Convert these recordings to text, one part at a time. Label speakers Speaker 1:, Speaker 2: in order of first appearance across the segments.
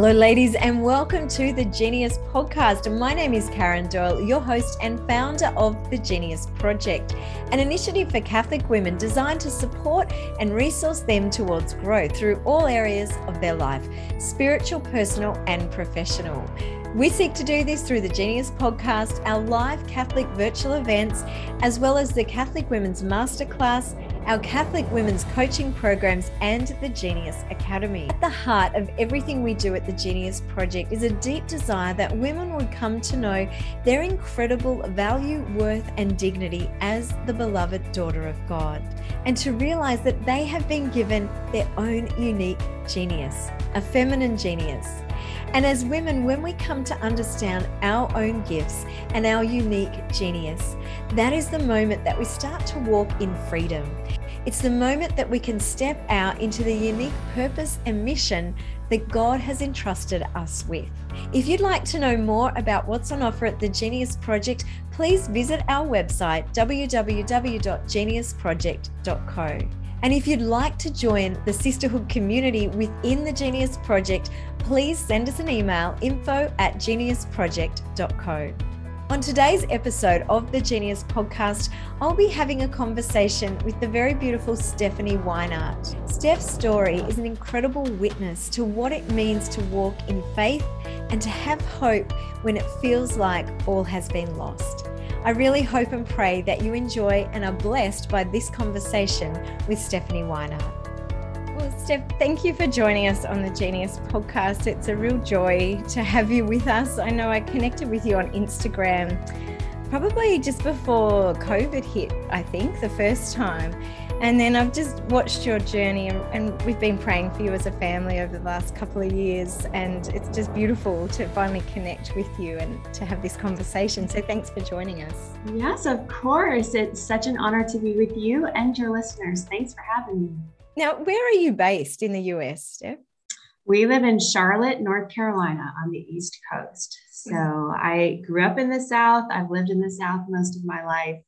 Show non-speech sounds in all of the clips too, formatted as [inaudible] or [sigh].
Speaker 1: Hello, ladies, and welcome to the Genius Podcast. My name is Karen Doyle, your host and founder of the Genius Project, an initiative for Catholic women designed to support and resource them towards growth through all areas of their life spiritual, personal, and professional. We seek to do this through the Genius Podcast, our live Catholic virtual events, as well as the Catholic Women's Masterclass our Catholic women's coaching programs, and the Genius Academy. At the heart of everything we do at the Genius Project is a deep desire that women would come to know their incredible value, worth, and dignity as the beloved daughter of God, and to realize that they have been given their own unique genius, a feminine genius. And as women, when we come to understand our own gifts and our unique genius, that is the moment that we start to walk in freedom. It's the moment that we can step out into the unique purpose and mission that God has entrusted us with. If you'd like to know more about what's on offer at the Genius Project, please visit our website www.geniusproject.co. And if you'd like to join the sisterhood community within the Genius Project, please send us an email info at geniusproject.co. On today's episode of the Genius podcast, I'll be having a conversation with the very beautiful Stephanie Weinert. Steph's story is an incredible witness to what it means to walk in faith and to have hope when it feels like all has been lost. I really hope and pray that you enjoy and are blessed by this conversation with Stephanie Weiner. Well, Steph, thank you for joining us on the Genius podcast. It's a real joy to have you with us. I know I connected with you on Instagram probably just before COVID hit, I think, the first time. And then I've just watched your journey, and, we've been praying for you as a family over the last couple of years. And it's just beautiful to finally connect with you and to have this conversation. So thanks for joining us.
Speaker 2: Yes, of course. It's such an honor to be with you and your listeners. Thanks for having me.
Speaker 1: Now, where are you based in the US, Steph?
Speaker 2: We live in Charlotte, North Carolina on the East Coast. So I grew up in the South. I've lived in the South most of my life.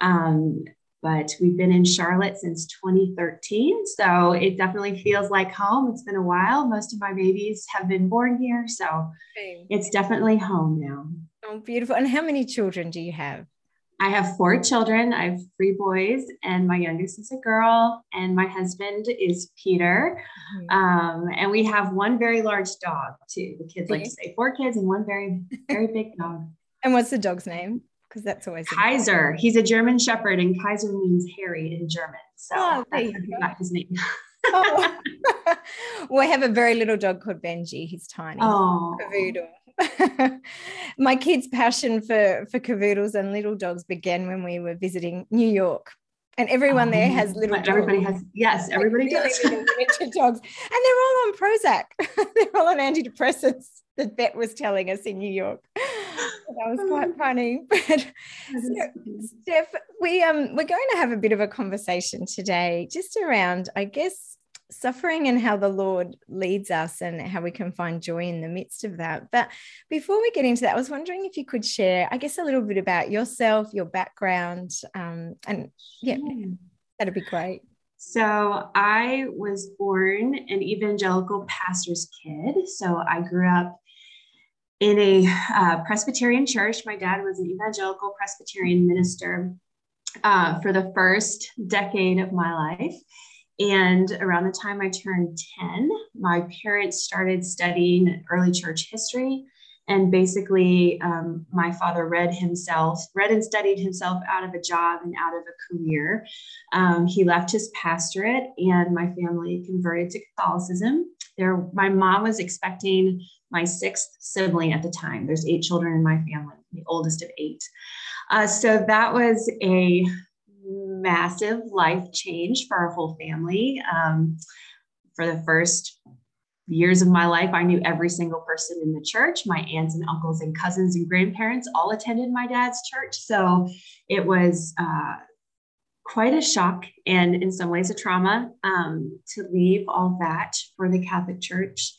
Speaker 2: Um, but we've been in Charlotte since 2013. So it definitely feels like home. It's been a while. Most of my babies have been born here. So it's definitely home now.
Speaker 1: Oh, beautiful. And how many children do you have?
Speaker 2: I have four children. I have three boys, and my youngest is a girl, and my husband is Peter. Mm-hmm. Um, and we have one very large dog, too. The kids like to say four kids and one very, very big dog. [laughs]
Speaker 1: And what's the dog's name? Because that's always
Speaker 2: Kaiser. He's a German Shepherd, and Kaiser means Harry in German. So oh, that's how he got his name.
Speaker 1: oh. [laughs] well, I have a very little dog called Benji. He's tiny. Oh. Cavoodle. [laughs] My kids' passion for for cavoodles and little dogs began when we were visiting New York and everyone there has oh, little
Speaker 2: everybody dogs. has yes everybody like does
Speaker 1: miniature [laughs] dogs and they're all on prozac they're all on antidepressants the vet was telling us in new york that was quite funny. [laughs] But Steph, we um we're going to have a bit of a conversation today, just around, I guess, suffering and how the Lord leads us and how we can find joy in the midst of that. But before we get into that, I was wondering if you could share, I guess, a little bit about yourself, your background, um, and yeah, that'd be great.
Speaker 2: So I was born an evangelical pastor's kid. So I grew up in a uh, Presbyterian church. My dad was an evangelical Presbyterian minister uh, for the first decade of my life. And around the time I turned 10, my parents started studying early church history. And basically, um, my father read himself, read and studied himself out of a job and out of a career. Um, he left his pastorate, and my family converted to Catholicism. There, my mom was expecting my sixth sibling at the time. There's eight children in my family, the oldest of eight. Uh, so that was a massive life change for our whole family. Um, for the first years of my life, I knew every single person in the church. My aunts and uncles and cousins and grandparents all attended my dad's church. So it was uh, quite a shock and, in some ways, a trauma um, to leave all that for the Catholic Church.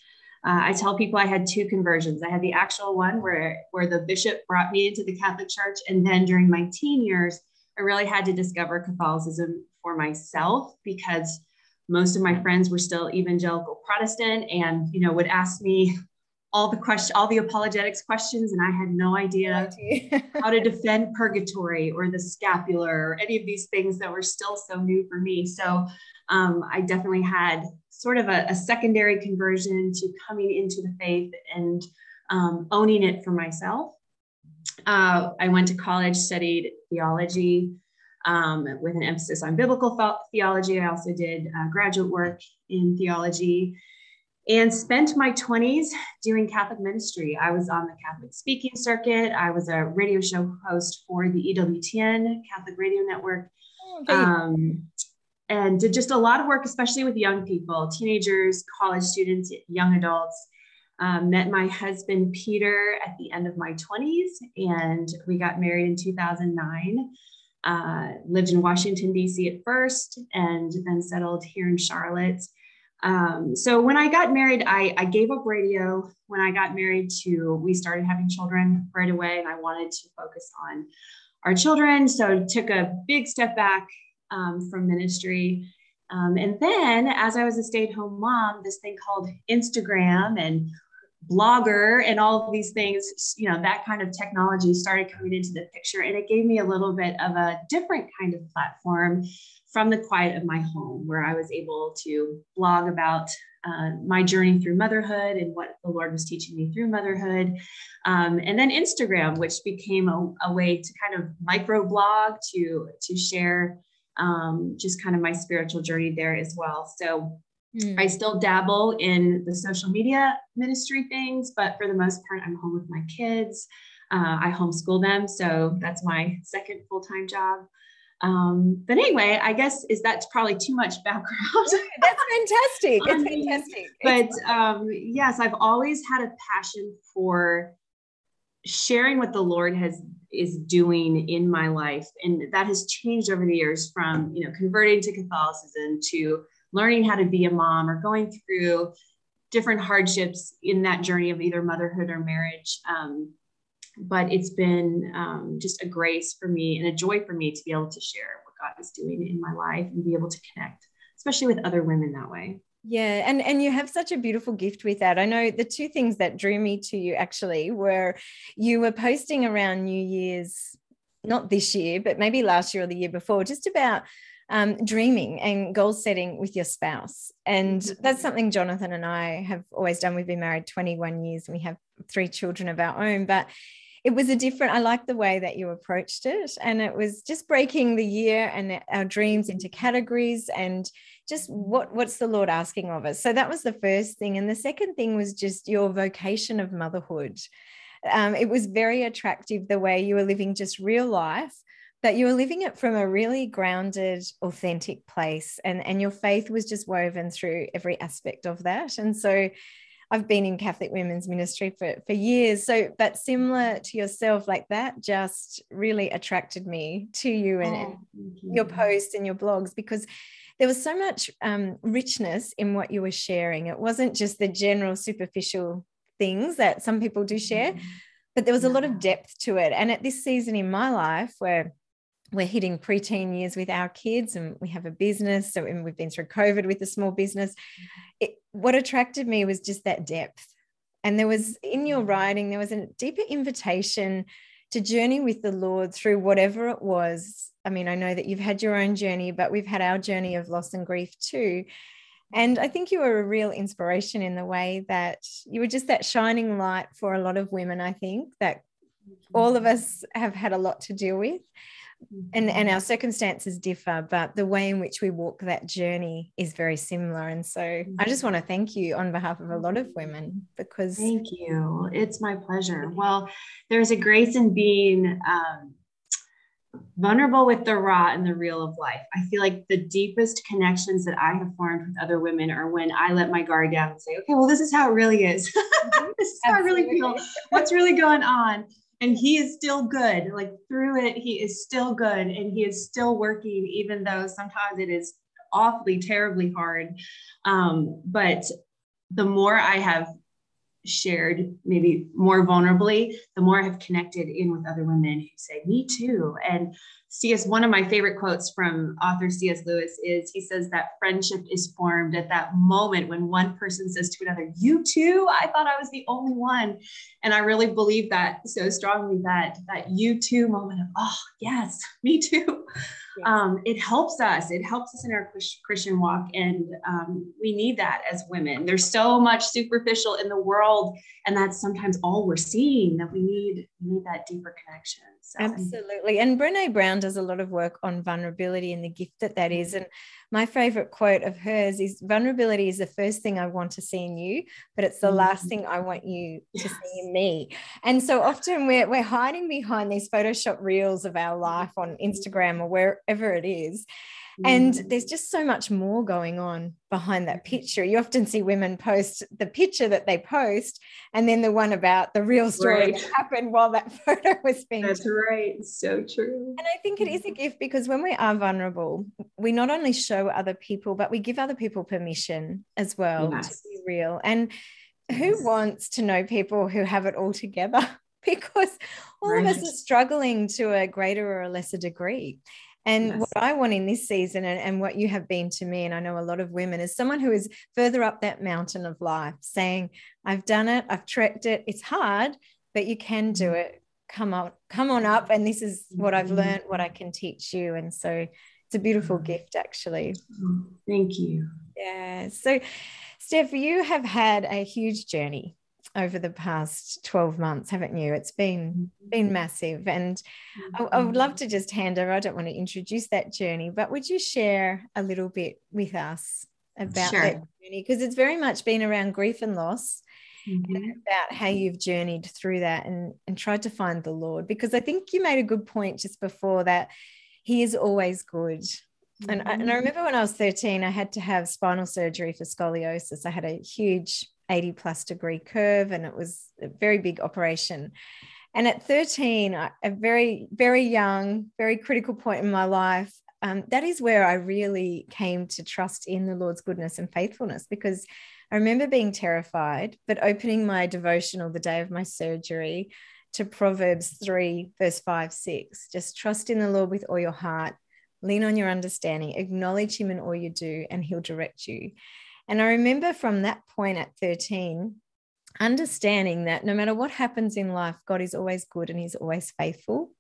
Speaker 2: Uh, I tell people I had two conversions. I had the actual one where, where the bishop brought me into the Catholic Church. And then during my teen years, I really had to discover Catholicism for myself because most of my friends were still evangelical Protestant and, you know, would ask me, all the question, all the apologetics questions, and I had no idea [laughs] how to defend purgatory or the scapular or any of these things that were still so new for me. So um, I definitely had sort of a, a, secondary conversion to coming into the faith and um, owning it for myself. Uh, I went to college, studied theology um, with an emphasis on biblical theology. I also did uh, graduate work in theology and spent my 20s doing Catholic ministry. I was on the Catholic speaking circuit. I was a radio show host for the EWTN Catholic Radio Network. Okay. Um, and did just a lot of work, especially with young people, teenagers, college students, young adults. Um, met my husband Peter at the end of my 20s, and we got married in 2009. Uh, lived in Washington, D.C. at first, and then settled here in Charlotte. Um, so when I got married, I, I, gave up radio. When I got married to, we started having children right away, and I wanted to focus on our children. So took a big step back um, from ministry. Um, and then, as I was a stay-at-home mom, this thing called Instagram and blogger and all of these things, you know, that kind of technology started coming into the picture, and it gave me a little bit of a different kind of platform from the quiet of my home, where I was able to blog about uh, my journey through motherhood and what the Lord was teaching me through motherhood. Um, and then Instagram, which became a, a, way to kind of micro blog to, to share um, just kind of my spiritual journey there as well. So mm. I still dabble in the social media ministry things, but for the most part, I'm home with my kids. Uh, I homeschool them. So that's my second full time job. Um, but anyway, I guess is that's probably too much background.
Speaker 1: that's fantastic. It's [laughs] fantastic.
Speaker 2: But um, yes, I've always had a passion for sharing what the Lord has is doing in my life, and that has changed over the years. From you know converting to Catholicism to learning how to be a mom or going through different hardships in that journey of either motherhood or marriage. Um, but it's been um, just a grace for me and a joy for me to be able to share what God is doing in my life and be able to connect, especially with other women that way.
Speaker 1: Yeah, and and you have such a beautiful gift with that. I know the two things that drew me to you actually were you were posting around New Year's, not this year, but maybe last year or the year before, just about um, dreaming and goal setting with your spouse. And mm-hmm. that's something Jonathan and I have always done. We've been married 21 years and we have three children of our own, but it was a different i like the way that you approached it and it was just breaking the year and our dreams into categories and just what what's the lord asking of us? So that was the first thing and the second thing was just your vocation of motherhood. Um, it was very attractive the way you were living just real life that you were living it from a really grounded authentic place and and your faith was just woven through every aspect of that. And so I've been in Catholic women's ministry for, for years. So, but similar to yourself, like that just really attracted me to you and, oh, you. your posts and your blogs because there was so much um, richness in what you were sharing. It wasn't just the general superficial things that some people do share, mm-hmm. but there was a lot of depth to it. And at this season in my life, where we're hitting preteen years with our kids and we have a business so we've been through covid with a small business it, what attracted me was just that depth. And there was in your mm. writing there was a deeper invitation to journey with the lord through whatever it was. I mean i know that you've had your own journey but we've had our journey of loss and grief too. And I think you were a real inspiration in the way that you were just that shining light for a lot of women, I think, that all of us have had a lot to deal with and and our circumstances differ but the way in which we walk that journey is very similar. And so i just want to thank you on behalf of a lot of women because
Speaker 2: thank you. It's my pleasure. Well there's a grace in being um, vulnerable with the raw and the real of life. I feel like the deepest connections that i have formed with other women are when i let my guard down and say okay well this is how it really is. [laughs] This is how i really feel what's really going on and he is still good. Like through it he is still good and he is still working even though sometimes it is awfully terribly hard. Um, but the more i have shared maybe more vulnerably the more i have connected in with other women who say me too and C.S. One of my favorite quotes from author C.S. Lewis is he says that friendship is formed at that moment when one person says to another, "You too? I thought I was the only one," and I really believe that so strongly that that "you too" moment of "Oh yes, me too." [laughs] Um, it helps us. It helps us in our Christian walk, and um, we need that as women. There's so much superficial in the world, and that's sometimes all we're seeing. That we need we need that deeper connection.
Speaker 1: So. Absolutely. And Brene Brown does a lot of work on vulnerability and the gift that that is. And my favorite quote of hers is vulnerability is the first thing I want to see in you, but it's the last mm-hmm. thing I want you to yes. see in me. And so often we're, we're hiding behind these Photoshop reels of our life on Instagram or wherever it is. And mm. there's just so much more going on behind that picture. You often see women post the picture that they post and then the one about the real story right. that happened while that [laughs] photo was being.
Speaker 2: That's taken. right. So true.
Speaker 1: And I think it is a gift because when we are vulnerable, we not only show other people, but we give other people permission as well yes. to be real. And who wants to know people who have it all together? [laughs] because all right. of us are struggling to a greater or a lesser degree. And yes. what I want in this season and, and what you have been to me, and I know a lot of women, is someone who is further up that mountain of life saying, I've done it, I've trekked it, it's hard, but you can do mm-hmm. it. Come on, come on up. And this is what I've mm-hmm. learned, what I can teach you. And so it's a beautiful gift, actually.
Speaker 2: Thank you.
Speaker 1: Yeah. So, Steph, you have had a huge journey over the past 12 months haven't you it's been been mm-hmm. massive and I, I, would love mm-hmm. to just hand over i don't want to introduce that journey but would you share a little bit with us about sure. that journey because it's very much been around grief and loss mm-hmm. and about how you've journeyed through that and and tried to find the lord because i think you made a good point just before that he is always good and, I, and I mm-hmm. remember when I was 13, I had to have spinal surgery for scoliosis. I had a huge 80 plus degree curve and it was a very big operation. And at 13 a very very young very critical point in my life um, that is where i really came to trust in the lord's goodness and faithfulness because i remember being terrified but opening my devotional the day of my surgery to proverbs 3 verse 5 6 just trust in the lord with all your heart lean on your understanding acknowledge him in all you do and he'll direct you and I remember from that point at 13, understanding that no matter what happens in life, God is always good and He's always faithful.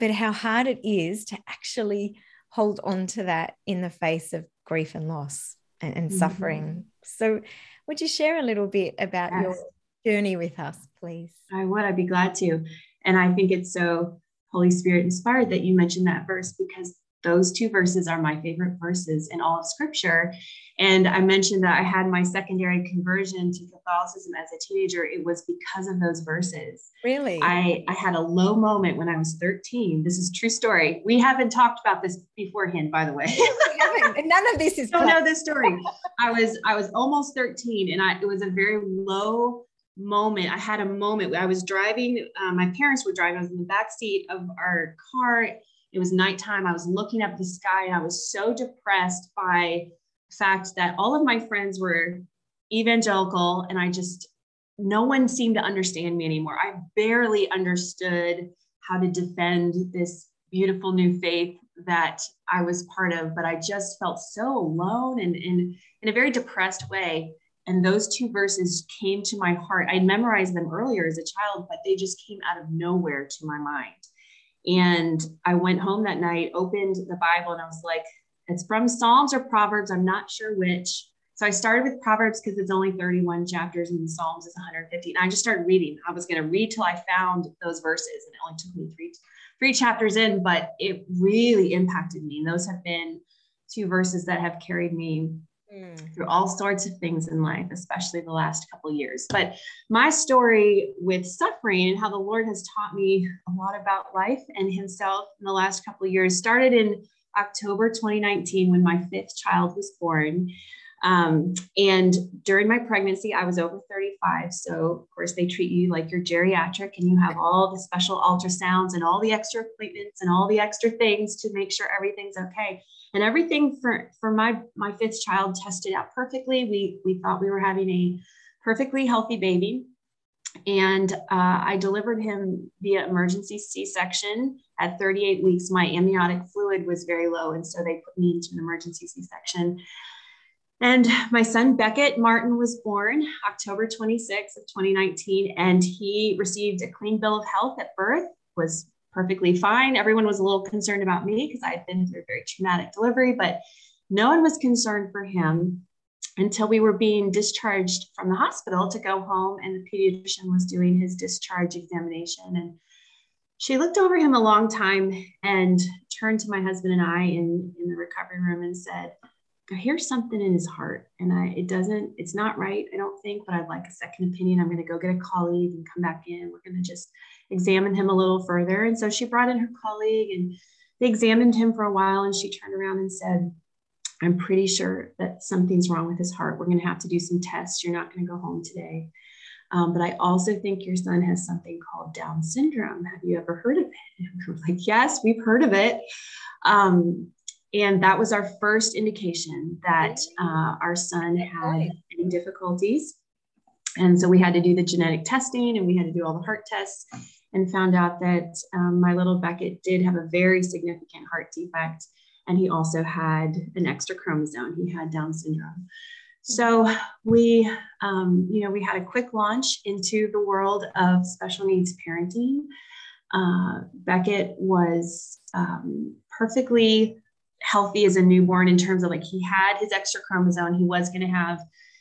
Speaker 1: But how hard it is to actually hold on to that in the face of grief and loss and, and mm-hmm. suffering. So, would you share a little bit about yes. your journey with us, please?
Speaker 2: I would. I'd be glad to. And I think it's so Holy Spirit inspired that you mentioned that verse because those two verses are my favorite verses in all of scripture. And I mentioned that I had my secondary conversion to Catholicism as a teenager. It was because of those verses.
Speaker 1: Really?
Speaker 2: I, I had a low moment when I was 13. This is true story. We haven't talked about this beforehand, by the way. [laughs]
Speaker 1: None of this is [laughs]
Speaker 2: don't know this story. I was I was almost 13 and I it was a very low moment. I had a moment. I was driving, uh, my parents were driving, I was in the back seat of our car it was nighttime. I was looking up the sky and I was so depressed by the fact that all of my friends were evangelical and I just, no one seemed to understand me anymore. I barely understood how to defend this beautiful new faith that I was part of, but I just felt so alone and, and in a very depressed way. And those two verses came to my heart. I memorized them earlier as a child, but they just came out of nowhere to my mind. And I went home that night, opened the Bible, and I was like, it's from Psalms or Proverbs. I'm not sure which. So I started with Proverbs because it's only 31 chapters and Psalms is 150. And I just started reading. I was going to read till I found those verses. And it only took me three, three chapters in, but it really impacted me. And those have been two verses that have carried me mm. through all sorts of things in life, especially the last couple years. But my story with suffering and how the Lord has taught me a lot about life and Himself in the last couple years started in October 2019 when my fifth child was born. Um, and during my pregnancy, I was over 35. So, of course, they treat you like you're geriatric and you have all the special ultrasounds and all the extra appointments and all the extra things to make sure everything's okay and everything for for my my fifth child tested out perfectly we we thought we were having a perfectly healthy baby and uh, i delivered him via emergency c-section at 38 weeks, my amniotic fluid was very low. And so they put me into an emergency C section. And my son Beckett Martin was born October 26th of 2019, and he received a clean bill of health at birth, was perfectly fine. Everyone was a little concerned about me because I had been through a very traumatic delivery, but no one was concerned for him until we were being discharged from the hospital to go home and the pediatrician was doing his discharge examination and she looked over him a long time and turned to my husband and I in, in the recovery room and said, I hear something in his heart and I it doesn't, it's not right, I don't think, but I'd like a second opinion. I'm going to go get a colleague and come back in. We're going to just examine him a little further. And so she brought in her colleague and they examined him for a while and she turned around and said, I'm pretty sure that something's wrong with his heart. We're going to have to do some tests. You're not going to go home today. Um, but I also think your son has something called Down syndrome. Have you ever heard of it? [laughs] Like, yes, we've heard of it. Um, and that was our first indication that uh, our son had any difficulties. And so we had to do the genetic testing and we had to do all the heart tests and found out that um, my little Beckett did have a very significant heart defect and he also had an extra chromosome. He had Down syndrome. So we, um, you know, we had a quick launch into the world of special needs parenting. Uh, Beckett was um, perfectly healthy as a newborn in terms of like he had his extra chromosome. He was going to have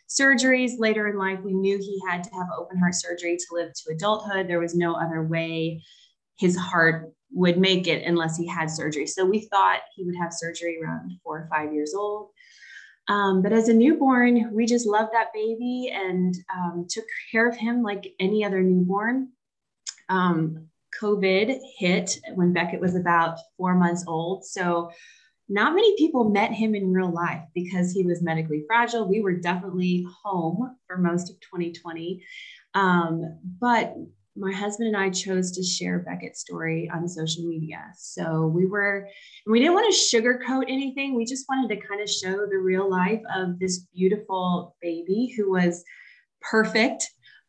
Speaker 2: surgeries later in life. We knew he had to have open heart surgery to live to adulthood. There was no other way his heart would make it unless he had surgery. So we thought he would have surgery around four or five years old. Um, but as a newborn, we just loved that baby and um, took care of him like any other newborn. Um, COVID hit when Beckett was about four months old. So not many people met him in real life because he was medically fragile. We were definitely home for most of 2020. Um, but my husband and I chose to share Beckett's story on social media. So we were, we didn't want to sugarcoat anything. We just wanted to kind of show the real life of this beautiful baby who was perfect,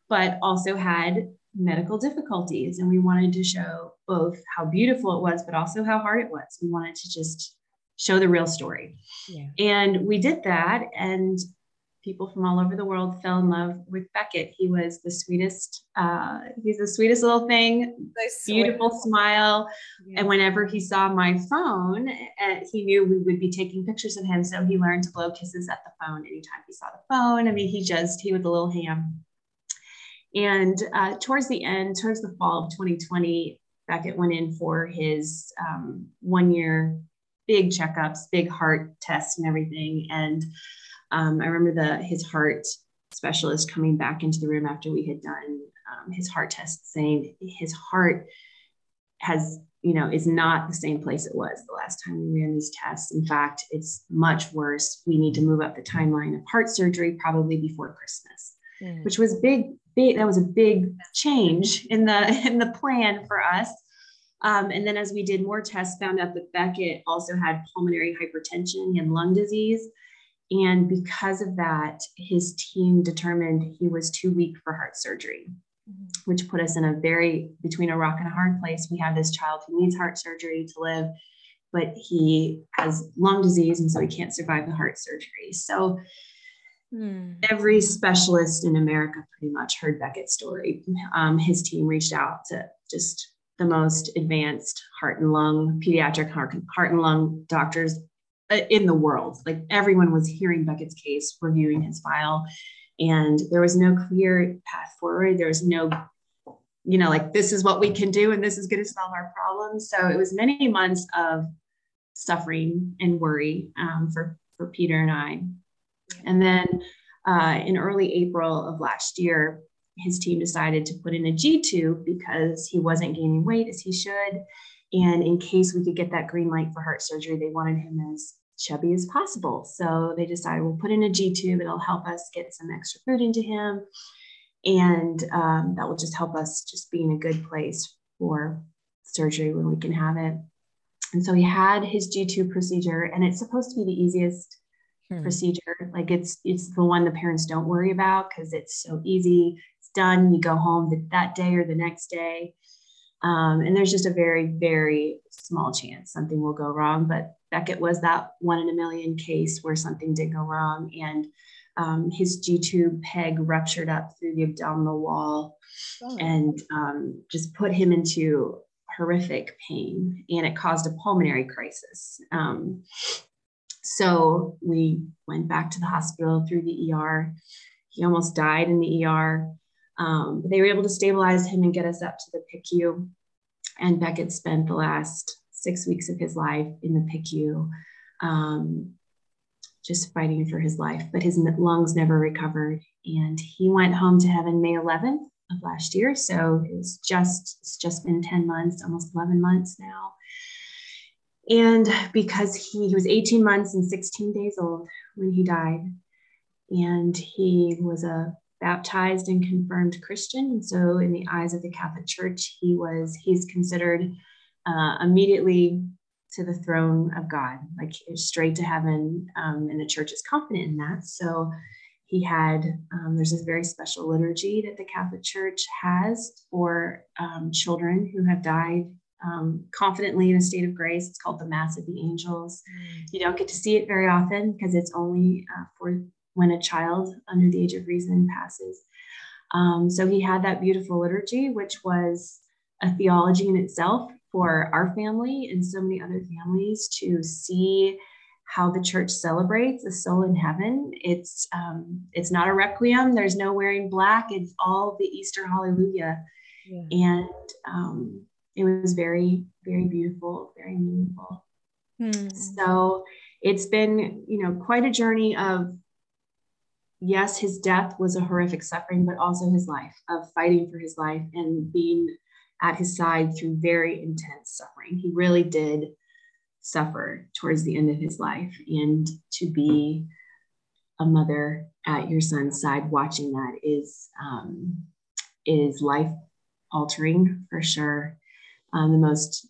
Speaker 2: but also had medical difficulties. And we wanted to show both how beautiful it was, but also how hard it was. We wanted to just show the real story. Yeah. And we did that. And people from all over the world fell in love with Beckett. He was the sweetest, uh, he's the sweetest little thing, beautiful smile. Yeah. And whenever he saw my phone, uh, he knew we would be taking pictures of him. So he learned to blow kisses at the phone anytime he saw the phone. I mean, he just, he was a little ham. And uh, towards the end, towards the fall of 2020, Beckett went in for his um, one year big checkups, big heart tests and everything. And um, I remember the his heart specialist coming back into the room after we had done um, his heart test, saying his heart has you know is not the same place it was the last time we ran these tests. In fact, it's much worse. We need to move up the timeline of heart surgery probably before Christmas, mm. which was big. Big, that was a big change in the [laughs] in the plan for us. Um, and then as we did more tests, found out that Beckett also had pulmonary hypertension and lung disease. And because of that, his team determined he was too weak for heart surgery, mm-hmm. which put us in a very between a rock and a hard place. We have this child who needs heart surgery to live, but he has lung disease, and so he can't survive the heart surgery. So mm. every specialist in America pretty much heard Beckett's story. Um, his team reached out to just the most advanced heart and lung pediatric heart, heart and lung doctors uh, in the world. Like everyone was hearing Beckett's case, reviewing his file, and there was no clear path forward. There was no, you know, like this is what we can do and this is going to solve our problems. So it was many months of suffering and worry um, for for Peter and I. And then uh, in early April of last year, his team decided to put in a G tube because he wasn't gaining weight as he should. And in case we could get that green light for heart surgery, they wanted him as chubby as possible. So they decided we'll put in a G tube. It'll help us get some extra food into him. And um, that will just help us just be in a good place for surgery when we can have it. And so he had his G tube procedure, and it's supposed to be the easiest hmm. procedure. Like it's it's the one the parents don't worry about because it's so easy. Done. You go home that day or the next day. Um, and there's just a very, very small chance something will go wrong. But Beckett was that one in a million case where something did go wrong. And um, his G tube peg ruptured up through the abdominal wall oh. and um, just put him into horrific pain. And it caused a pulmonary crisis. Um, so we went back to the hospital through the ER. He almost died in the ER. Um, they were able to stabilize him and get us up to the PICU. And Beckett spent the last six weeks of his life in the PICU, um, just fighting for his life. But his lungs never recovered. And he went home to heaven May 11th of last year. So it's just, it's just been 10 months, almost 11 months now. And because he, he was 18 months and 16 days old when he died, and he was a baptized and confirmed Christian. And so, in the eyes of the Catholic Church, he was he's considered uh, immediately to the throne of God, like straight to heaven. Um, and the church is confident in that. So he had um, there's this very special liturgy that the Catholic Church has for um, children who have died um, confidently in a state of grace. It's called the Mass of the Angels. Mm. You don't get to see it very often because it's only uh, for when a child under the age of reason passes. Um, so he had that beautiful liturgy, which was a theology in itself for our family and so many other families to see how the church celebrates a soul in heaven. It's um, it's not a requiem. There's no wearing black. It's all the Easter Hallelujah, yeah. and um, it was very very beautiful, very meaningful. Hmm. So it's been you know quite a journey of yes, his death was a horrific suffering, but also his life of fighting for his life and being at his side through very intense suffering. He really did suffer towards the end of his life. And to be a mother at your son's side watching that is um, is life altering for sure. Um, the most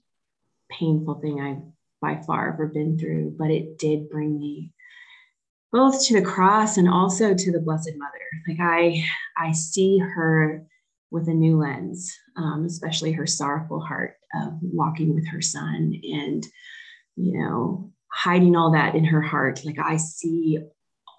Speaker 2: painful thing I've by far ever been through, but it did bring me both to the cross and also to the Blessed Mother. Like I, I see her with a new lens, um, especially her sorrowful heart of walking with her son and, you know, hiding all that in her heart. Like I see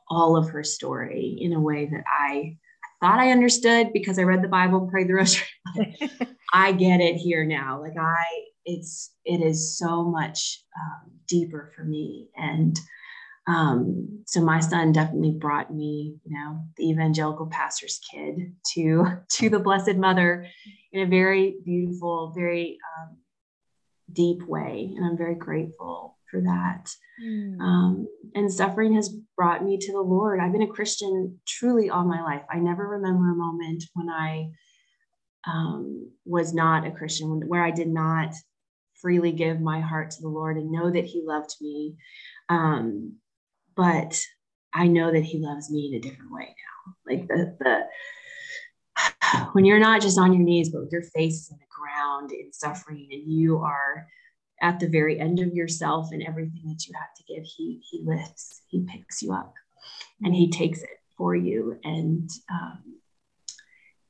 Speaker 2: all of her story in a way that I thought I understood because I read the Bible prayed the rosary. [laughs] I get it here now. Like I, it's it is so much um, deeper for me, and um, so my son definitely brought me, you know, the evangelical pastor's kid to [laughs] to the Blessed Mother in a very beautiful, very um, deep way, and I'm very grateful for that. Mm. Um, and suffering has brought me to the Lord. I've been a Christian truly all my life. I never remember a moment when I um, was not a Christian, where I did not freely give my heart to the Lord and know that He loved me. Um, but I know that he loves me in a different way now. Like the the [sighs] when you're not just on your knees, but with your face is in the ground in suffering, and you are at the very end of yourself and everything that you have to give, he he lifts, he picks you up, and he takes it for you. And um,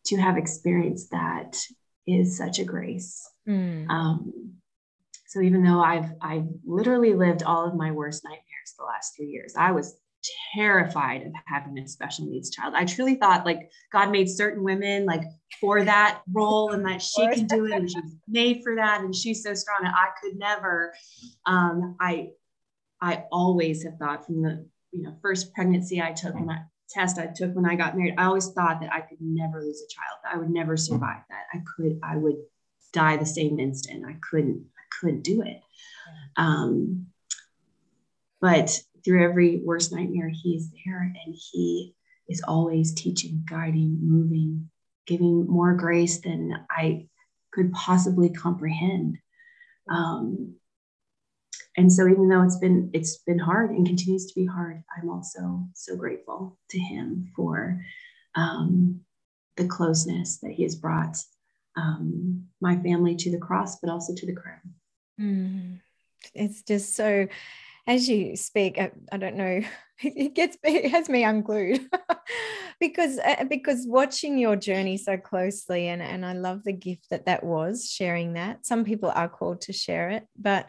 Speaker 2: to have experienced that is such a grace. Mm. Um, so even though I've I've literally lived all of my worst nightmares the last three years. I was terrified of having a special needs child. I truly thought like God made certain women like for that role and that she can do it and she's made for that and she's so strong and I could never. Um, I I always have thought from the you know first pregnancy I took when I test I took when I got married, I always thought that I could never lose a child. I would never survive that. I could I would die the same instant. I couldn't I couldn't do it. Um, but through every worst nightmare, he is there and he is always teaching, guiding, moving, giving more grace than I could possibly comprehend. Um, and so even though it's been it's been hard and continues to be hard, I'm also so grateful to him for um, the closeness that he has brought um, my family to the cross, but also to the crown.
Speaker 1: Mm. It's just so as you speak, I, I don't know, [laughs] it gets it has me unglued. [laughs] Because uh, because watching your journey so closely and and I love the gift that that was sharing that. Some people are called to share it but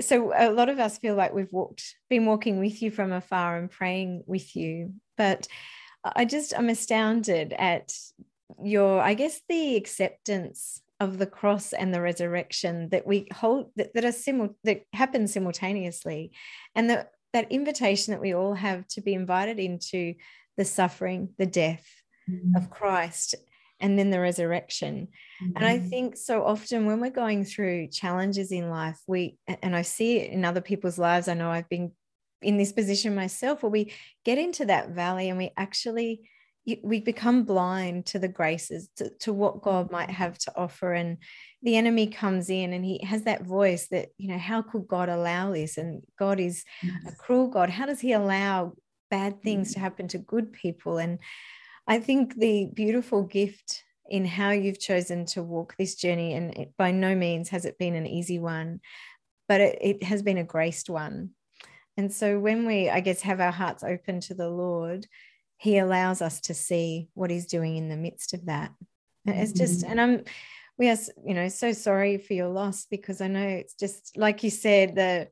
Speaker 1: so a lot of us feel like we've walked been walking with you from afar and praying with you. But I just I'm astounded at your I guess the acceptance of the cross and the resurrection that we hold that, that are simul that happen simultaneously and that that invitation that we all have to be invited into the suffering the death mm-hmm. of christ and then the resurrection mm-hmm. and i mm-hmm. think so often when we're going through challenges in life we and i see it in other people's lives i know i've been in this position myself where we get into that valley and we actually we become blind to the graces to, to, what god might have to offer and the enemy comes in and he has that voice that you know how could god allow this? And god is yes. a cruel god. How does he allow bad things to mm. happen to good people? And i think the beautiful gift in how you've chosen to walk this journey and it, by no means has it been an easy one but it, it has been a graced one. And so when we i guess have our hearts open to the lord he allows us to see what he's doing in the midst of that. It's just mm-hmm. and i'm we are you know so sorry for your loss because i know it's just like you said the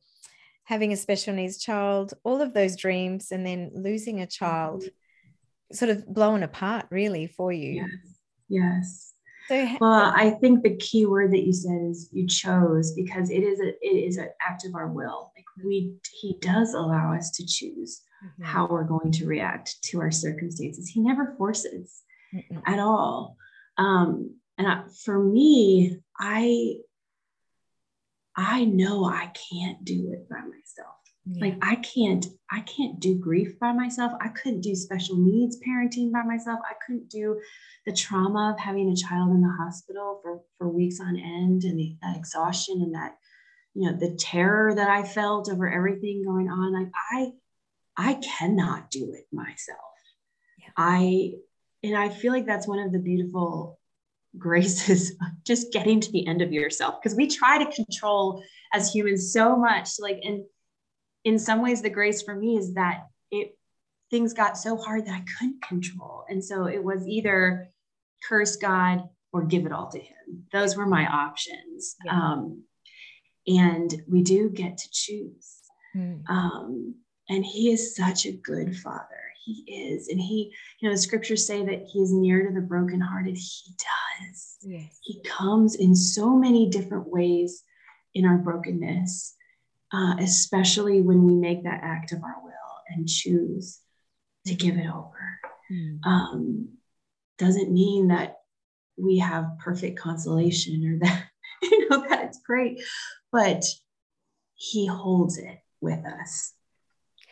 Speaker 1: having a special needs child all of those dreams and then losing a child mm-hmm. sort of blown apart really for you.
Speaker 2: Yes yes. So, well i think the key word that you said is you chose because it is a it is an act of our will. Like we he does allow us to choose mm-hmm. how we're going to react to our circumstances. He never forces mm at all. Um, and I, for me, I I know I can't do it by myself. Yeah. Like I can't I can't do grief by myself. I couldn't do special needs parenting by myself. I couldn't do the trauma of having a child in the hospital for for weeks on end and the that exhaustion and that you know the terror that I felt over everything going on. Like I I cannot do it myself. Yeah. I and I feel like that's one of the beautiful [laughs] graces of just getting to the end of yourself because we try to control as humans so much like and in some ways the grace for me is that it things got so hard that I couldn't control and so it was either curse God or give it all to him those were my options yeah. um, and we do get to choose mm. um, and he is such a good father. He is. And he, you know, the scriptures say that he is near to the brokenhearted. He does. Yes. He comes in so many different ways in our brokenness, uh, especially when we make that act of our will and choose to give it over. Mm. Um, doesn't mean that we have perfect consolation or that, [laughs] you know, that it's great, but he holds it with us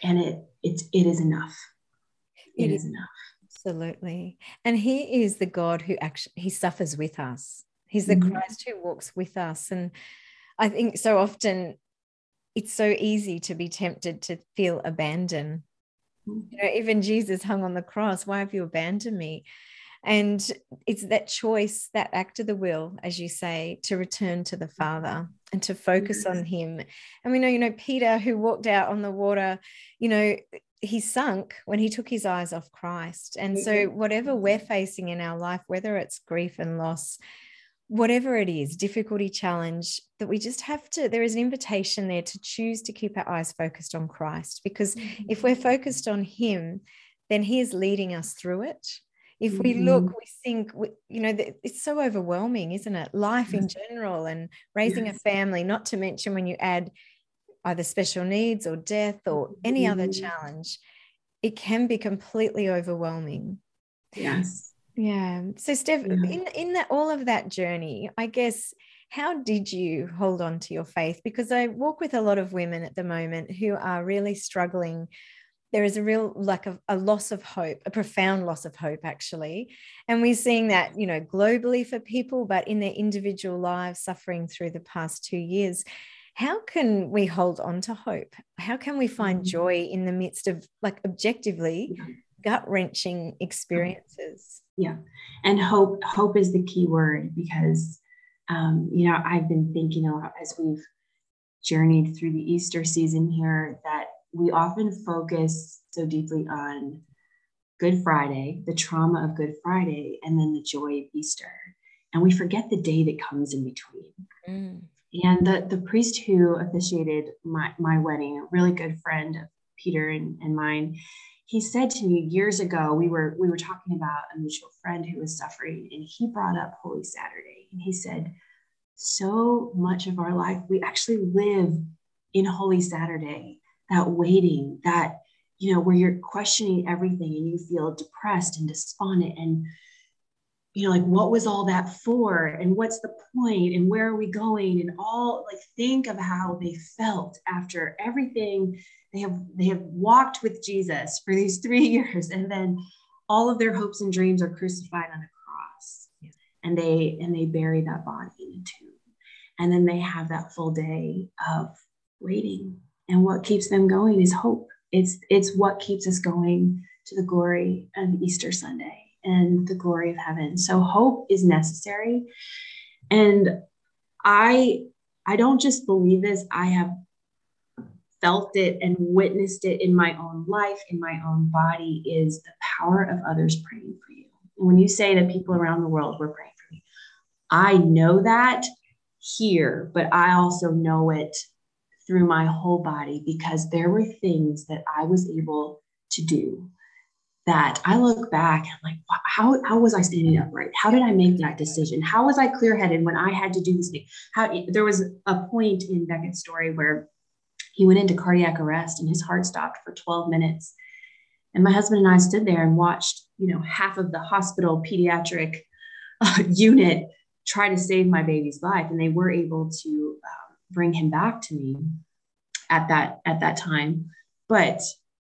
Speaker 2: and it it's it is enough.
Speaker 1: It, it is enough. Absolutely. And he is the god who actually he suffers with us. He's the mm-hmm. christ who walks with us. And i think so often it's so easy to be tempted to feel abandoned. Mm-hmm. you know even jesus hung on the cross why have you abandoned me and it's that choice that act of the will as you say to return to the father and to focus on him. And we know you know peter who walked out on the water you know he sunk when he took his eyes off christ. And so mm-hmm. whatever we're facing in our life whether it's grief and loss whatever it is difficulty challenge that we just have to there is an invitation there to choose to keep our eyes focused on christ. Because if mm-hmm. we're focused on him then he is leading us through it if we look mm-hmm. we think you know it's so overwhelming isn't it life in general and raising yes. a family not to mention when you add either special needs or death or any mm-hmm. other challenge it can be completely overwhelming
Speaker 2: yes
Speaker 1: yeah so steph yeah. in in that all of that journey i guess how did you hold on to your faith because i walk with a lot of women at the moment who are really struggling there is a real lack of a loss of hope, a profound loss of hope, actually. And we're seeing that, you know, globally for people, but in their individual lives, suffering through the past two years. How can we hold on to hope? How can we find mm-hmm. joy in the midst of, like, objectively gut wrenching experiences?
Speaker 2: Yeah. And hope, hope is the key word because, um, you know, I've been thinking a lot as we've journeyed through the Easter season here that we often focus so deeply on Good Friday, the trauma of Good Friday, and then the joy of Easter. And we forget the day that comes in between. Mm. And the, the priest who officiated my, my wedding, a really good friend of Peter and, and mine, he said to me years ago, we were we were talking about a mutual friend who was suffering, and he brought up Holy Saturday. And he said, so much of our life, we actually live in Holy Saturday, that waiting, that, you know, where you're questioning everything and you feel depressed and despondent and, you know, like what was all that for? And what's the point? And where are we going? And all like think of how they felt after everything they have they have walked with Jesus for these [laughs] three years, and then all of their hopes and dreams are crucified on a cross. And they and they bury that body in a tomb. And then they have that full day of waiting. And what keeps them going is hope. It's it's what keeps us going to the glory of Easter Sunday and the glory of heaven. So hope is necessary. And I I don't just believe this, I have felt it and witnessed it in my own life, in my own body, is the power of others praying for you. When you say that people around the world were praying for me, I know that here, but I also know it through my whole body because there were things that I was able to do that I look back and like, how, how was I standing upright? How did I make that decision? How was I clear headed when I had to do this thing? How there was a point in Beckett's story where he went into cardiac arrest and his heart stopped for 12 minutes. And my husband and I stood there and watched, you know, half of the hospital pediatric uh, unit try to save my baby's life, and they were able to um, bring him back to me at that at that time. But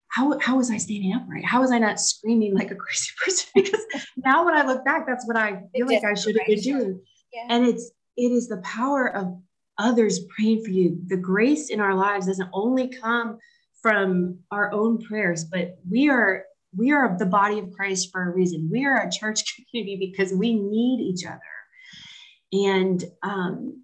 Speaker 2: how, how was I standing upright? How was I not screaming like a crazy [laughs] person? because now when I look back, that's what I feel like I should have been doing. Yeah. And it's it is the power of others praying for you. The grace in our lives doesn't only come from our own prayers, but we are we are the body of Christ for a reason. We are a church [laughs] community because we need each other. And um,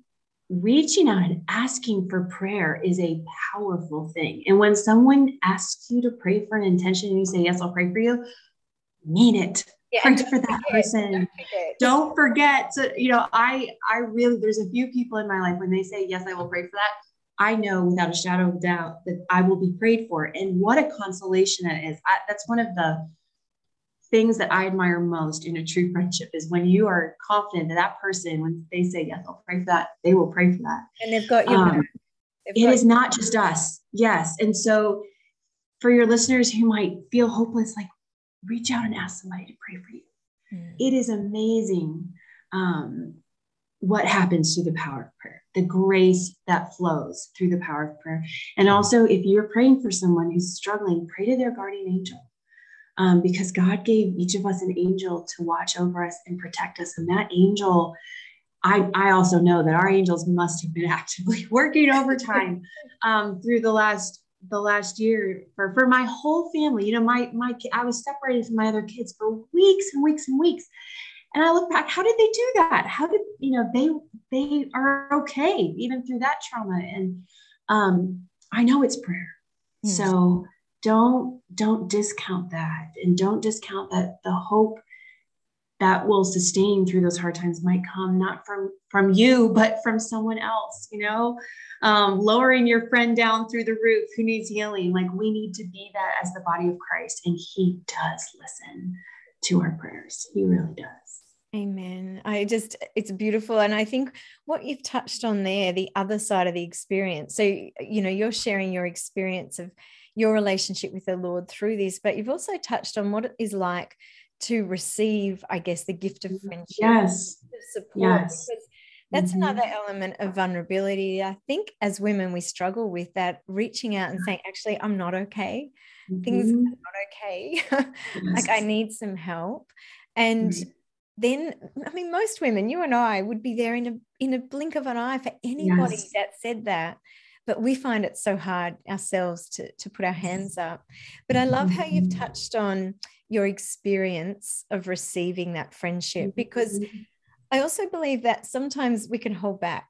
Speaker 2: reaching out and asking for prayer is a powerful thing. And when someone asks you to pray for an intention and you say, Yes, I'll pray for you, mean it. Yeah, pray for that forget, person. Don't forget. don't forget to, you know, I I really there's a few people in my life when they say, Yes, I will pray for that. I know without a shadow of doubt that I will be prayed for. And what a consolation that is. I, that's one of the things that I admire most in a true friendship is when you are confident that that person, when they say, yes, I'll pray for that, they will pray for that.
Speaker 1: And they've got you. Um,
Speaker 2: it got is not just us. Yes. And so for your listeners who might feel hopeless, like reach out and ask somebody to pray for you. Mm. It is amazing um, what happens through the power of prayer, the grace that flows through the power of prayer. And also, if you're praying for someone who's struggling, pray to their guardian angel um, because God gave each of us an angel to watch over us and protect us. And that angel, I, I also know that our angels must have been [laughs] actively working overtime um, through the last the last year for, for my whole family. You know, my my I was separated from my other kids for weeks and weeks and weeks. And I look back, how did they do that? How did you know they they are okay even through that trauma? And um, I know it's prayer. Mm. So don't don't discount that and don't discount that the hope that will sustain through those hard times might come not from from you but from someone else you know um, lowering your friend down through the roof who needs healing like we need to be that as the body of christ and he does listen to our prayers he really does
Speaker 1: Amen. I just, it's beautiful. And I think what you've touched on there, the other side of the experience. So, you know, you're sharing your experience of your relationship with the Lord through this, but you've also touched on what it is like to receive, I guess, the gift of mm-hmm. friendship,
Speaker 2: yes,
Speaker 1: support. Yes. That's mm-hmm. another element of vulnerability. I think as women, we struggle with that, reaching out and saying, actually, I'm not okay. Mm-hmm. Things are not okay. yes. [laughs] like I need some help. And mm-hmm. then I mean, most women, you and I, would be there in a in a blink of an eye for anybody yes. that said that but we find it so hard ourselves to, to put our hands up. But I love how you've mm-hmm. touched on your experience of receiving that friendship because I also believe that sometimes we can hold back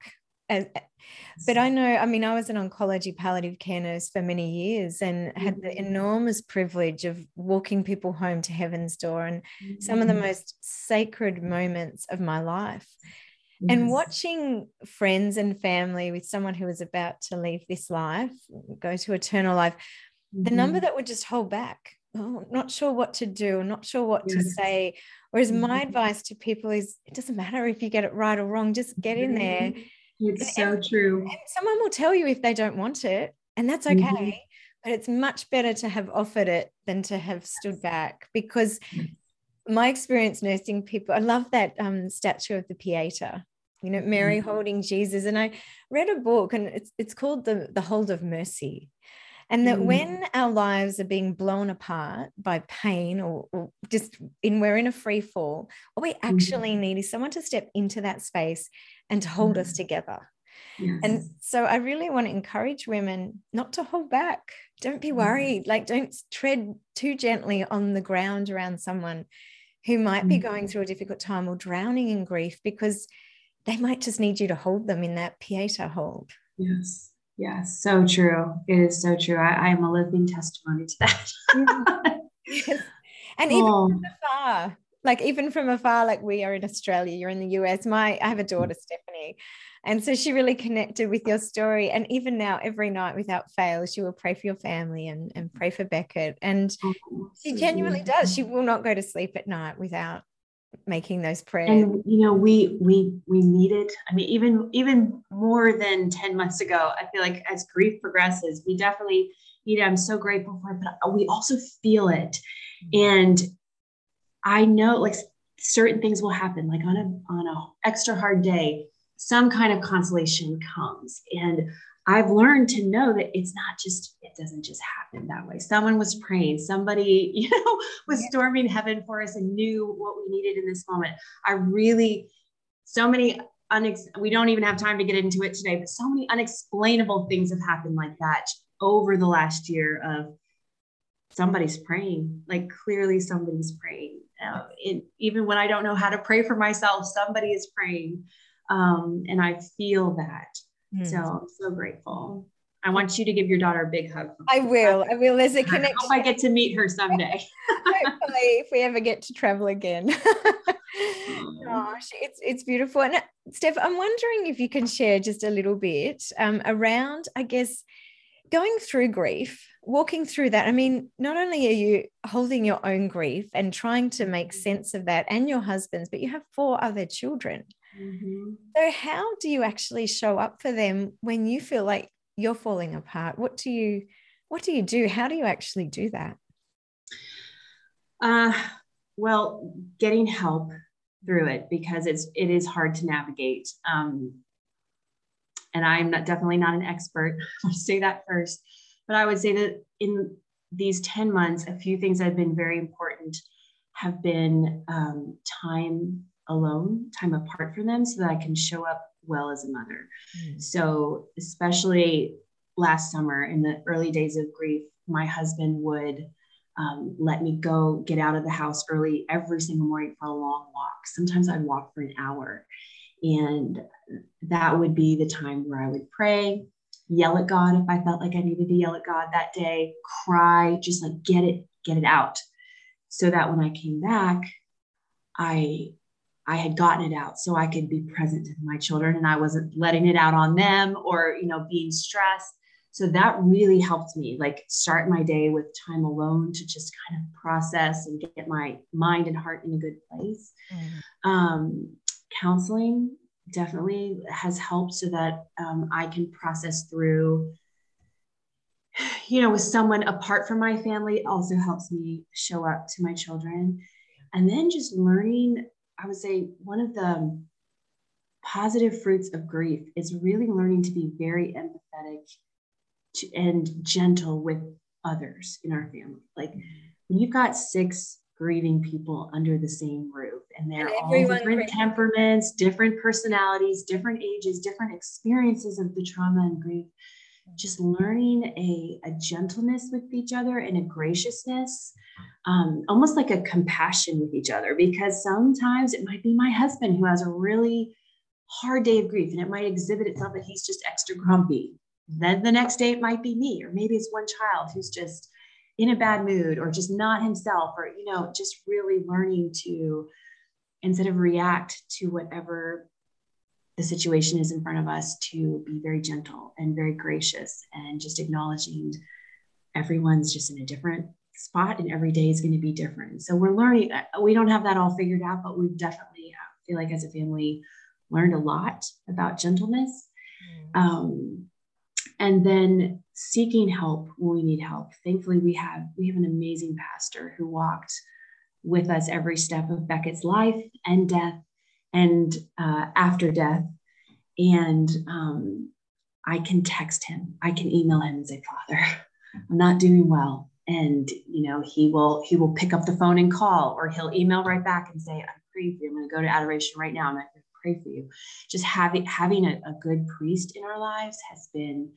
Speaker 1: but I know, I mean, I was an oncology palliative care nurse for many years and had the mm-hmm. enormous privilege of walking people home to heaven's door and mm-hmm. some of the mm-hmm. most sacred moments of my life. And watching friends and family with someone who was about to leave this life, go to eternal life, mm-hmm. the number that would just hold back, oh, not sure what to do, not sure what yes. to say. Whereas my mm-hmm. advice to people is it doesn't matter if you get it right or wrong, just get in there
Speaker 2: it's so true.
Speaker 1: And someone will tell you if they don't want it, and that's okay. Mm-hmm. But it's much better to have offered it than to have stood back because my experience nursing people, I love that um, statue of the Pieta, you know, Mary mm-hmm. holding Jesus. And I read a book and it's, it's called the, the Hold of Mercy. And that mm. when our lives are being blown apart by pain or, or, just in we're in a free fall, what we actually mm. need is someone to step into that space and to hold us mm. together. Yes. And so I really want to encourage women not to hold back. Don't be mm. worried. Like, don't tread too gently on the ground around someone who might be going mm. through a difficult time or drowning in grief because they might just need you to hold them in that pieta hold.
Speaker 2: Yes. Yes. So true. It is so true. I, I am a living testimony to that.
Speaker 1: yes. And even oh. from afar, like even from afar, like we are in Australia, you're in the US. My I have a mm. daughter, Stephanie. And so she really connected with your story. And even now, every night without fail, she will pray for your family and, and pray for Beckett. And oh, she genuinely does. She will not go to sleep at night without making those prayers.
Speaker 2: And you know, we we we need it. I mean, even even more than 10 months ago, I feel like as grief progresses, we definitely need it. I'm so grateful for it, but we also feel it. And I know like certain things will happen, like on a on a extra hard day, some kind of consolation comes. And I've learned to know that it's not just, it doesn't just happen that way. Someone was praying, somebody, [laughs] you know, was storming heaven for us and knew what we needed in this moment. I really, so many, unex- we don't even have time to get into it today, but so many unexplainable things have happened like that over the last year of somebody's praying, like clearly somebody's praying. Uh, it, even when I don't know how to pray for myself, somebody is praying. Um, and I feel that. Mm. So I'm so grateful. I want you to give your daughter a big hug.
Speaker 1: I will. I will. There's a connection. I
Speaker 2: hope I get to meet her someday. [laughs]
Speaker 1: Hopefully, if we ever get to travel again. [laughs] Gosh, it's it's beautiful. And Steph, I'm wondering if you can share just a little bit um, around, I guess, going through grief, walking through that. I mean, not only are you holding your own grief and trying to make sense of that and your husband's, but you have four other children. Mm-hmm. So, how do you actually show up for them when you feel like you're falling apart? What do you what do you do? How do you actually do that?
Speaker 2: Uh, well, getting help through it because it's it is hard to navigate. Um, and I'm not definitely not an expert. [laughs] I'll say that first, but I would say that in these 10 months, a few things that have been very important have been um, time alone, time apart from them, so that I can show up well as a mother. Mm. So, especially last summer in the early days of grief, my husband would um, let me go get out of the house early every single morning for a long walk. Sometimes I'd walk for an hour. And that would be the time where I would pray, yell at God if I felt like I needed to yell at God that day, cry, just like get it, get it out. So that when I came back, I I had gotten it out so I could be present to my children and I wasn't letting it out on them or, you know, being stressed. So that really helped me like start my day with time alone to just kind of process and get my mind and heart in a good place. Mm-hmm. Um, counseling definitely has helped so that um, I can process through you know with someone apart from my family also helps me show up to my children and then just learning I would say one of the positive fruits of grief is really learning to be very empathetic to, and gentle with others in our family. Like when you've got six grieving people under the same roof and they're and all different temperaments, different personalities, different ages, different experiences of the trauma and grief. Just learning a, a gentleness with each other and a graciousness um, almost like a compassion with each other because sometimes it might be my husband who has a really hard day of grief and it might exhibit itself that he's just extra grumpy. Then the next day it might be me, or maybe it's one child who's just in a bad mood or just not himself, or, you know, just really learning to, instead of react to whatever the situation is in front of us, to be very gentle and very gracious and just acknowledging everyone's just in a different spot and every day is going to be different. So we're learning, uh, we don't have that all figured out, but we've definitely, I uh, feel like as a family, learned a lot about gentleness. Mm. Um, and then seeking help when we need help. Thankfully, we have we have an amazing pastor who walked with us every step of Beckett's life and death and uh, after death. And um, I can text him, I can email him and say, Father, I'm not doing well. And you know, he will he will pick up the phone and call, or he'll email right back and say, I'm praying for you. I'm going to go to adoration right now. I'm to pray for you. Just having having a, a good priest in our lives has been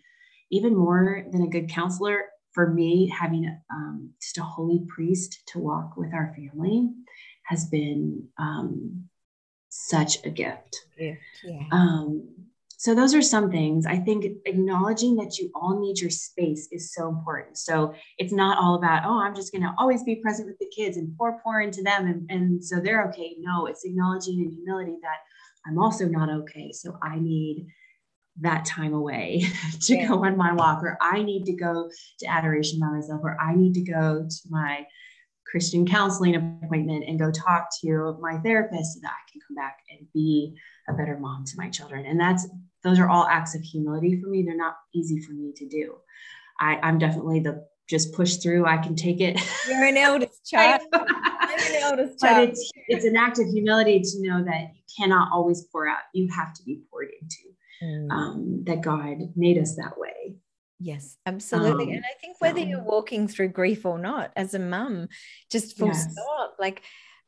Speaker 2: even more than a good counselor for me. Having um, just a holy priest to walk with our family has been um, such a gift. Yeah. yeah. Um, so those are some things i think acknowledging that you all need your space is so important so it's not all about oh i'm just going to always be present with the kids and pour pour into them and, and so they're okay no it's acknowledging in humility that i'm also not okay so i need that time away [laughs] to yeah. go on my walk or i need to go to adoration by myself or i need to go to my christian counseling appointment and go talk to my therapist so that i can come back and be a better mom to my children. And that's those are all acts of humility for me. They're not easy for me to do. I, I'm definitely the just push through. I can take it.
Speaker 1: You're an eldest [laughs] child. I'm
Speaker 2: an eldest child. But it's it's an act of humility to know that you cannot always pour out. You have to be poured into. Mm. Um, that God made us that way.
Speaker 1: Yes, absolutely. Um, and I think whether so. you're walking through grief or not, as a mum, just full yes. stop, like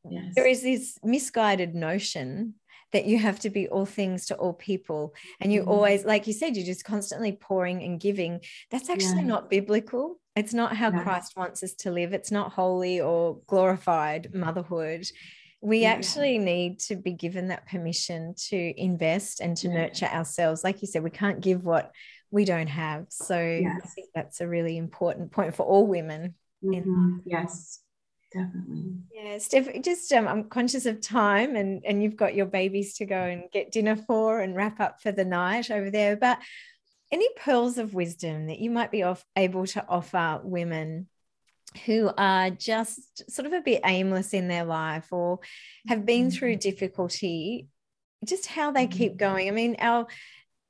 Speaker 1: yes. there is this misguided notion that you have to be all things to all people and you mm-hmm. always like you said you're just constantly pouring and giving that's actually yeah. not biblical it's not how no. christ wants us to live it's not holy or glorified motherhood we yeah. actually need to be given that permission to invest and to yeah. nurture ourselves like you said we can't give what we don't have so yes. i think that's a really important point for all women
Speaker 2: mm-hmm. yes definitely
Speaker 1: yeah steph just um, i'm conscious of time and and you've got your babies to go and get dinner for and wrap up for the night over there but any pearls of wisdom that you might be off, able to offer women who are just sort of a bit aimless in their life or have been through mm-hmm. difficulty just how they keep mm-hmm. going i mean our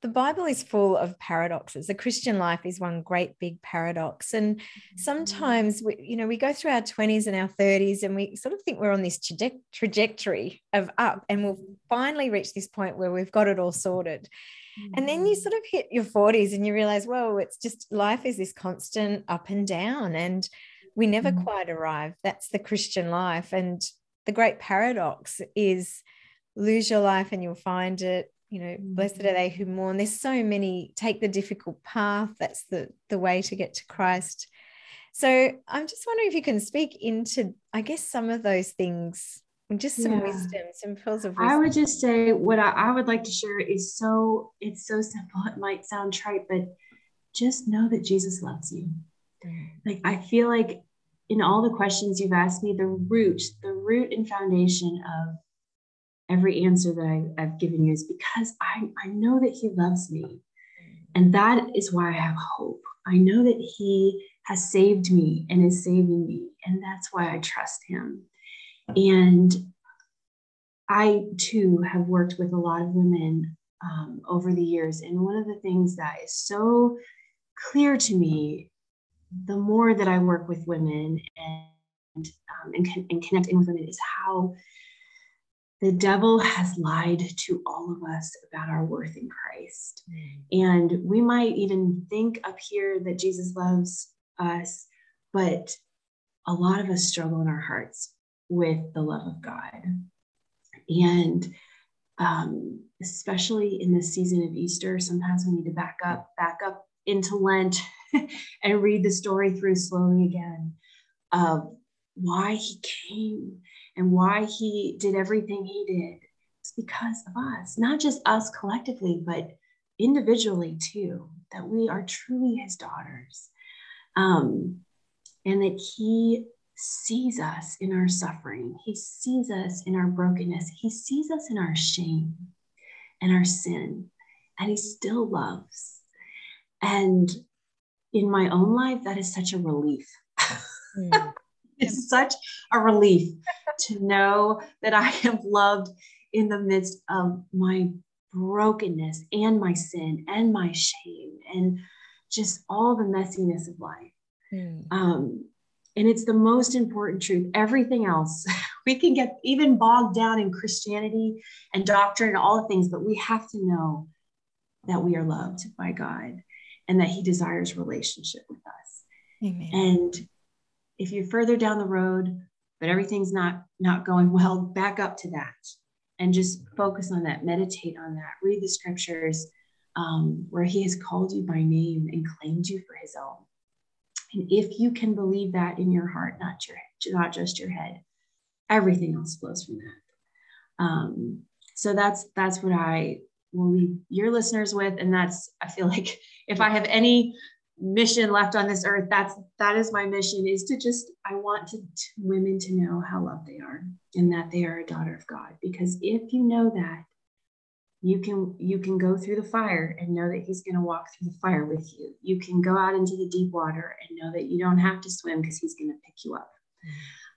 Speaker 1: the Bible is full of paradoxes. The Christian life is one great big paradox. And mm-hmm. sometimes we, you know, we go through our 20s and our 30s and we sort of think we're on this traje- trajectory of up and we'll finally reach this point where we've got it all sorted. And then you mm-hmm. sort of hit your 40s and you realize, well, it's just life is this constant up and down and we never mm-hmm. quite arrive. That's the Christian life. And the great paradox is lose your life and you'll find it you know blessed are they who mourn there's so many take the difficult path that's the the way to get to christ so i'm just wondering if you can speak into i guess some of those things and just some yeah. wisdom some pearls of wisdom.
Speaker 2: i would just say what I, I would like to share is so it's so simple it might sound trite but just know that jesus loves you mm. like i feel like in all the questions you've asked me the root the root and foundation of every answer that I, have given you is because I, I know that He loves me. And that is why I have hope. I know that He has saved me and is saving me. And that's why I trust Him. And I too have worked with a lot of women um, over the years. And one of the things that is so clear to me the more that I work with women and, um, and, and connect in with women is how the devil has lied to all of us about our worth in Christ. Mm. And we might even think up here that Jesus loves us, but a lot of us struggle in our hearts with the love of God. And um, especially in this season of Easter, sometimes we need to back up, back up into Lent [laughs] and read the story through slowly again of why he came and why he did everything he did. It's because of us, not just us collectively, but individually too, that we are truly his daughters. Um, and that he sees us in our suffering, he sees us in our brokenness, he sees us in our shame and our sin, and he still loves. And in my own life, that is such a relief. Mm. It's such a relief [laughs] to know that I am loved in the midst of my brokenness and my sin and my shame and just all the messiness of life. Mm. Um, and it's the most important truth. Everything else, [laughs] we can get even bogged down in Christianity and doctrine and all the things, but we have to know that we are loved by God and that He desires relationship with us. Amen. And if you're further down the road, but everything's not not going well, back up to that and just focus on that, meditate on that, read the scriptures um, where He has called you by name and claimed you for His own. And if you can believe that in your heart, not your not just your head, everything else flows from that. Um, so that's that's what I will leave your listeners with, and that's I feel like [laughs] if I have any mission left on this earth that's that is my mission is to just i want to, to, women to know how loved they are and that they are a daughter of god. Because if you know that you can you can go through the fire and know that he's going to walk through the fire with you. You can go out into the deep water and know that you don't have to swim because he's going to pick you up.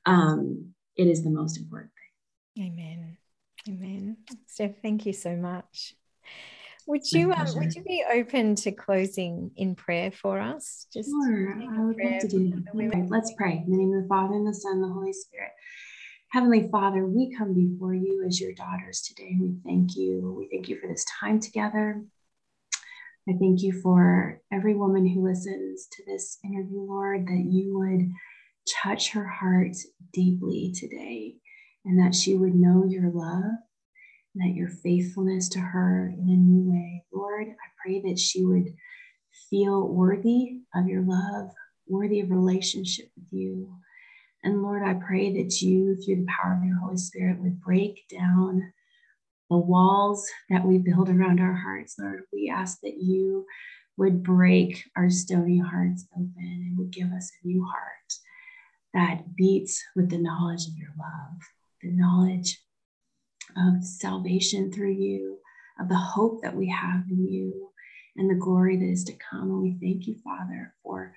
Speaker 2: Um, it is the most important
Speaker 1: thing. Amen. Amen. Steph thank you so much would you um, would you be open to closing in prayer for us?
Speaker 2: Just sure, I would love to do that. Let's pray. In the name of the Father and the Son and the Holy Spirit. Heavenly Father, we come before you as your daughters today. We thank you. We thank you for this time together. I thank you for every woman who listens to this interview, Lord, that you would touch her heart deeply today and that she would know your love that your faithfulness to her in a new way. Lord, I pray that she would feel worthy of your love, worthy of relationship with you. And Lord, I pray that you, through the power of your Holy Spirit, would break down the walls that we build around our hearts. Lord, we ask that you would break our stony hearts open and would give us a new heart that beats with the knowledge of your love, the knowledge of salvation through you, of the hope that we have in you, and the glory that is to come. And we thank you, Father, for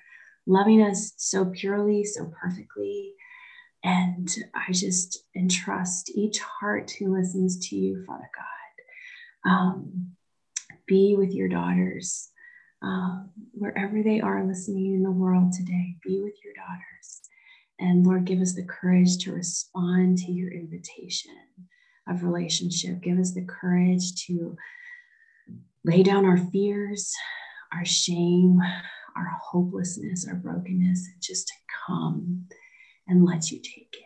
Speaker 2: loving us so purely, so perfectly. And I just entrust each heart who listens to you, Father God. Um, be with your daughters um, wherever they are listening in the world today. Be with your daughters. And Lord, give us the courage to respond to your invitation of relationship. Give us the courage to lay down our fears, our shame, our hopelessness, our brokenness, and just to come and let you take it.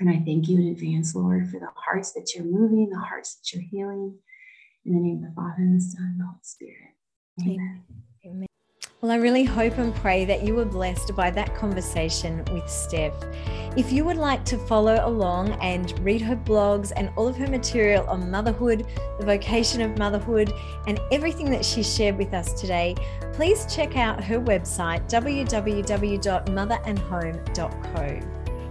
Speaker 2: And I thank you in advance, Lord, for the hearts that you're moving, the hearts that you're healing. In the name of the Father and the Son and the Holy Spirit. Amen.
Speaker 1: Amen. Well, I really hope and pray that you were blessed by that conversation with Steph. If you would like to follow along and read her blogs and all of her material on motherhood, the vocation of motherhood, and everything that she shared with us today, please check out her website www.motherandhome.co.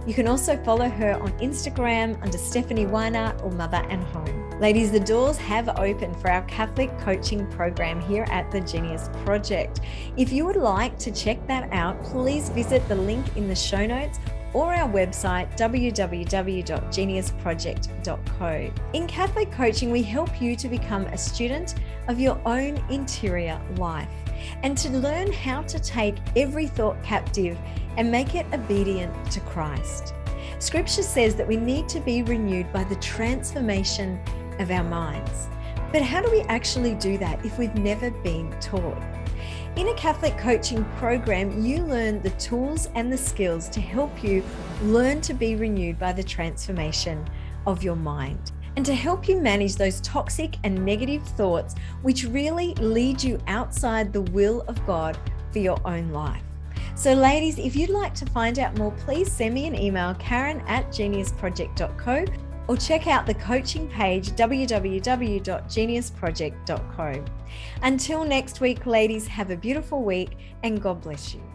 Speaker 1: You can also follow her on Instagram under Stephanie Weinert or Mother and Home. Ladies, the doors have opened for our Catholic coaching program here at the Genius Project. If you would like to check that out, please visit the link in the show notes or our website www.geniusproject.co. In Catholic coaching, we help you to become a student of your own interior life and to learn how to take every thought captive and make it obedient to Christ. Scripture says that we need to be renewed by the transformation of our minds. But how do we actually do that if we've never been taught? In a Catholic coaching program, you learn the tools and the skills to help you learn to be renewed by the transformation of your mind and to help you manage those toxic and negative thoughts which really lead you outside the will of God for your own life. So, ladies, if you'd like to find out more, please send me an email, karen at geniusproject.co, or check out the coaching page www.geniusproject.co. Until next week, ladies, have a beautiful week and God bless you.